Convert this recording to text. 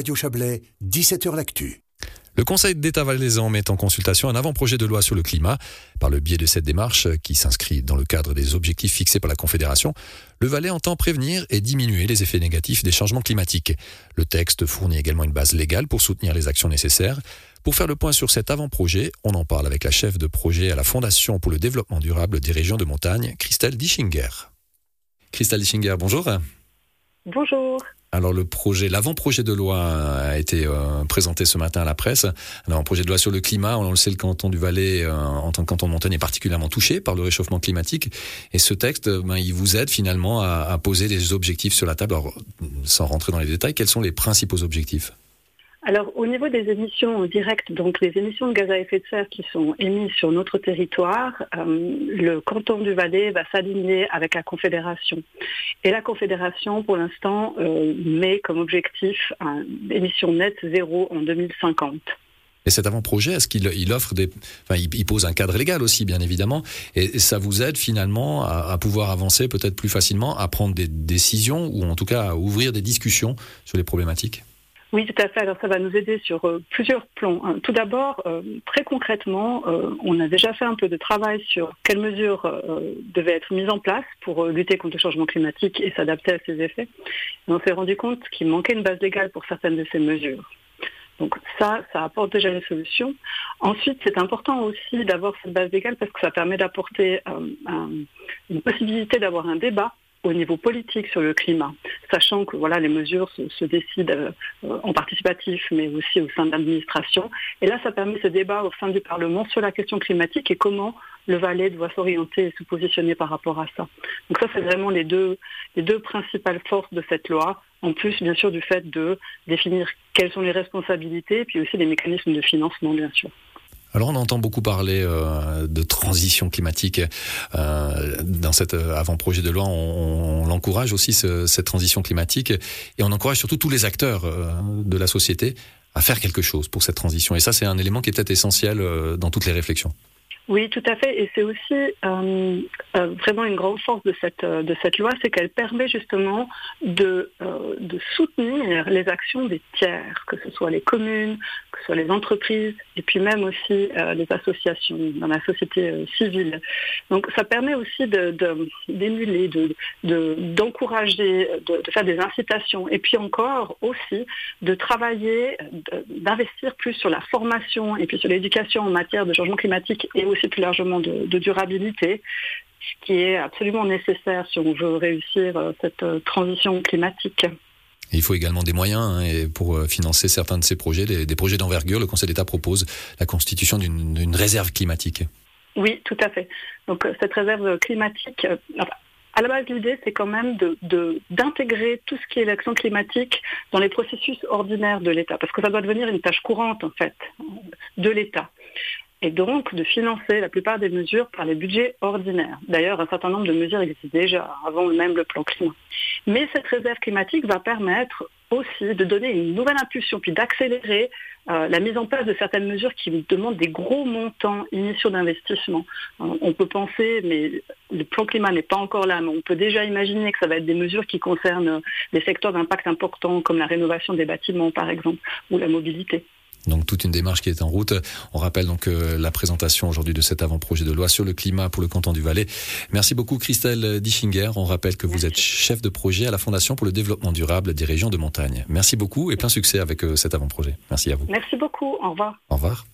Radio Chablais, 17h L'Actu. Le Conseil d'État valaisan met en consultation un avant-projet de loi sur le climat. Par le biais de cette démarche, qui s'inscrit dans le cadre des objectifs fixés par la Confédération, le Valais entend prévenir et diminuer les effets négatifs des changements climatiques. Le texte fournit également une base légale pour soutenir les actions nécessaires. Pour faire le point sur cet avant-projet, on en parle avec la chef de projet à la Fondation pour le développement durable des régions de montagne, Christelle Dischinger. Christelle Dischinger, bonjour. Bonjour. Alors le projet, l'avant-projet de loi a été euh, présenté ce matin à la presse. Un projet de loi sur le climat. On le sait, le canton du Valais, euh, en tant que canton de montagne, est particulièrement touché par le réchauffement climatique. Et ce texte, ben, il vous aide finalement à, à poser des objectifs sur la table. Alors, sans rentrer dans les détails, quels sont les principaux objectifs? Alors, au niveau des émissions directes, donc les émissions de gaz à effet de serre qui sont émises sur notre territoire, euh, le canton du Valais va s'aligner avec la Confédération. Et la Confédération, pour l'instant, euh, met comme objectif une émission nette zéro en 2050. Et cet avant-projet, est-ce qu'il il offre des, enfin, il, pose un cadre légal aussi, bien évidemment, et ça vous aide finalement à pouvoir avancer peut-être plus facilement, à prendre des décisions ou en tout cas à ouvrir des discussions sur les problématiques? Oui, tout à fait. Alors ça va nous aider sur euh, plusieurs plans. Hein. Tout d'abord, euh, très concrètement, euh, on a déjà fait un peu de travail sur quelles mesures devaient être mises en place pour lutter contre le changement climatique et s'adapter à ces effets. Et on s'est rendu compte qu'il manquait une base légale pour certaines de ces mesures. Donc ça, ça apporte déjà une solution. Ensuite, c'est important aussi d'avoir cette base légale parce que ça permet d'apporter une possibilité d'avoir un débat au niveau politique sur le climat, sachant que voilà les mesures se, décident euh, en participatif, mais aussi au sein de l'administration. Et là, ça permet ce débat au sein du Parlement sur la question climatique et comment le Valais doit s'orienter et se positionner par rapport à ça. Donc ça, c'est vraiment les deux, les deux principales forces de cette loi, en plus bien sûr du fait de définir quelles sont les responsabilités, et puis aussi les mécanismes de financement, bien sûr. Alors on entend beaucoup parler euh, de transition climatique euh, dans cet euh, avant-projet de loi. On, encourage aussi ce, cette transition climatique et on encourage surtout tous les acteurs euh, de la société à faire quelque chose pour cette transition. Et ça, c'est un élément qui est peut-être essentiel euh, dans toutes les réflexions. Oui, tout à fait. Et c'est aussi euh, euh, vraiment une grande force de cette, euh, de cette loi, c'est qu'elle permet justement de, de soutenir les actions des tiers, que ce soit les communes, que ce soit les entreprises, et puis même aussi les associations dans la société civile. Donc ça permet aussi d'émuler, de, d'encourager, de, de, faire des incitations, et puis encore aussi de travailler, d'investir plus sur la formation et puis sur l'éducation en matière de changement climatique et aussi plus largement de, de durabilité, ce qui est absolument nécessaire si on veut réussir euh, cette euh, transition climatique. Et il faut également des moyens hein, et pour euh, financer certains de ces projets, des, des projets d'envergure. Le Conseil d'État propose la constitution d'une réserve climatique. Oui, tout à fait. Donc cette réserve climatique, à la base, l'idée, c'est quand même d'intégrer de, tout ce qui est l'action climatique dans les processus ordinaires de l'État, parce que ça doit devenir une tâche courante, en fait, de l'État et donc de financer la plupart des mesures par les budgets ordinaires. D'ailleurs, un certain nombre de mesures existent déjà avant même le plan climat. Mais cette réserve climatique va permettre aussi de donner une nouvelle impulsion, puis d'accélérer euh, la mise en place de certaines mesures qui demandent des gros montants initiaux d'investissement. Euh, on peut penser, mais le plan climat n'est pas encore là, mais on peut déjà imaginer que ça va être des mesures qui concernent des secteurs d'impact importants comme la rénovation des bâtiments par exemple, ou la mobilité. Donc toute une démarche qui est en route. On rappelle donc euh, la présentation aujourd'hui de cet avant-projet de loi sur le climat pour le canton du Valais. Merci beaucoup Christelle Dischinger. On rappelle que vous êtes chef de projet à la Fondation pour le développement durable des régions de montagne. Merci beaucoup et plein succès avec euh, cet avant-projet. Merci à vous. Merci beaucoup. Au revoir. Au revoir.